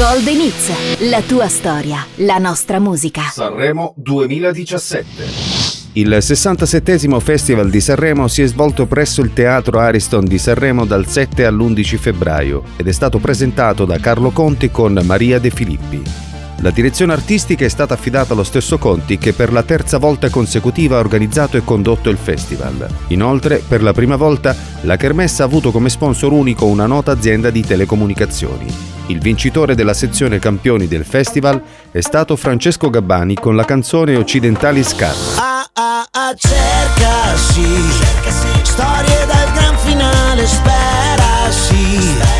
Golden Hits, la tua storia, la nostra musica. Sanremo 2017. Il 67 Festival di Sanremo si è svolto presso il Teatro Ariston di Sanremo dal 7 all'11 febbraio ed è stato presentato da Carlo Conti con Maria De Filippi. La direzione artistica è stata affidata allo stesso Conti che per la terza volta consecutiva ha organizzato e condotto il festival. Inoltre, per la prima volta, la Kermesse ha avuto come sponsor unico una nota azienda di telecomunicazioni. Il vincitore della sezione campioni del festival è stato Francesco Gabbani con la canzone Occidentali Scar. Ah, ah, ah, cerca, sì. cerca, sì. Storie dal gran finale, spera, sì. Spera,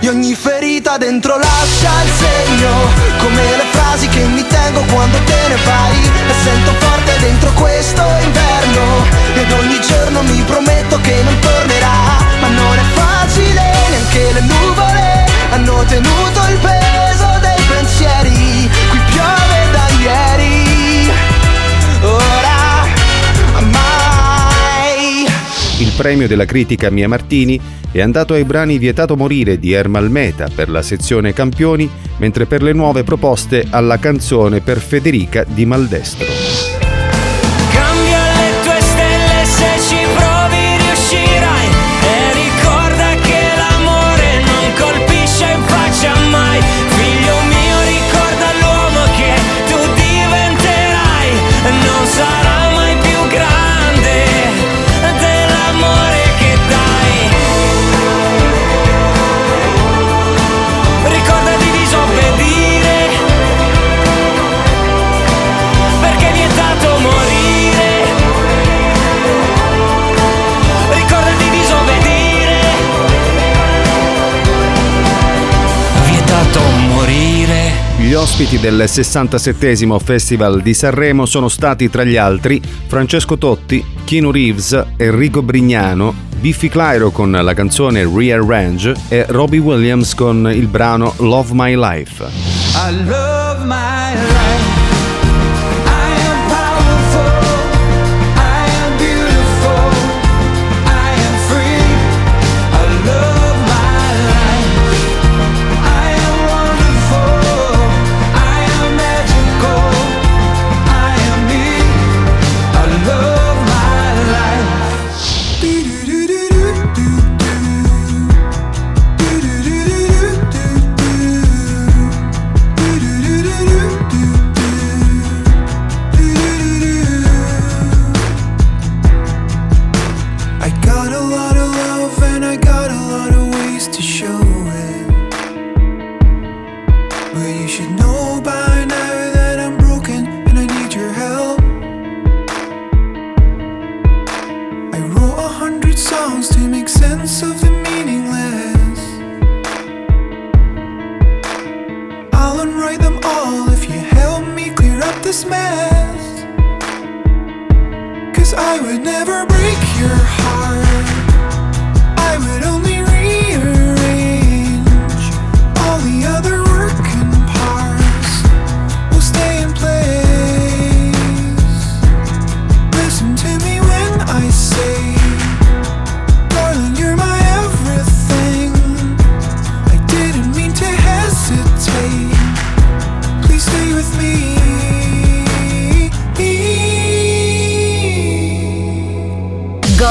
E ogni ferita dentro lascia il segno Come le frasi che mi tengo quando te ne vai. E sento forte dentro questo inverno Ed ogni giorno mi prometto che non tornerà. Ma non è facile, neanche le nuvole Hanno tenuto il peso premio della critica Mia Martini è andato ai brani Vietato morire di Ermal Meta per la sezione Campioni, mentre per le nuove proposte alla canzone per Federica di Maldestro. Ospiti del 67 Festival di Sanremo sono stati tra gli altri Francesco Totti, Keanu Reeves, Enrico Brignano, Biffy Clyro con la canzone Rearrange e Robbie Williams con il brano Love My Life. this mess. Cause I would never break your heart.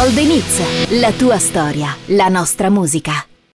Love my life. La tua storia, la nostra musica.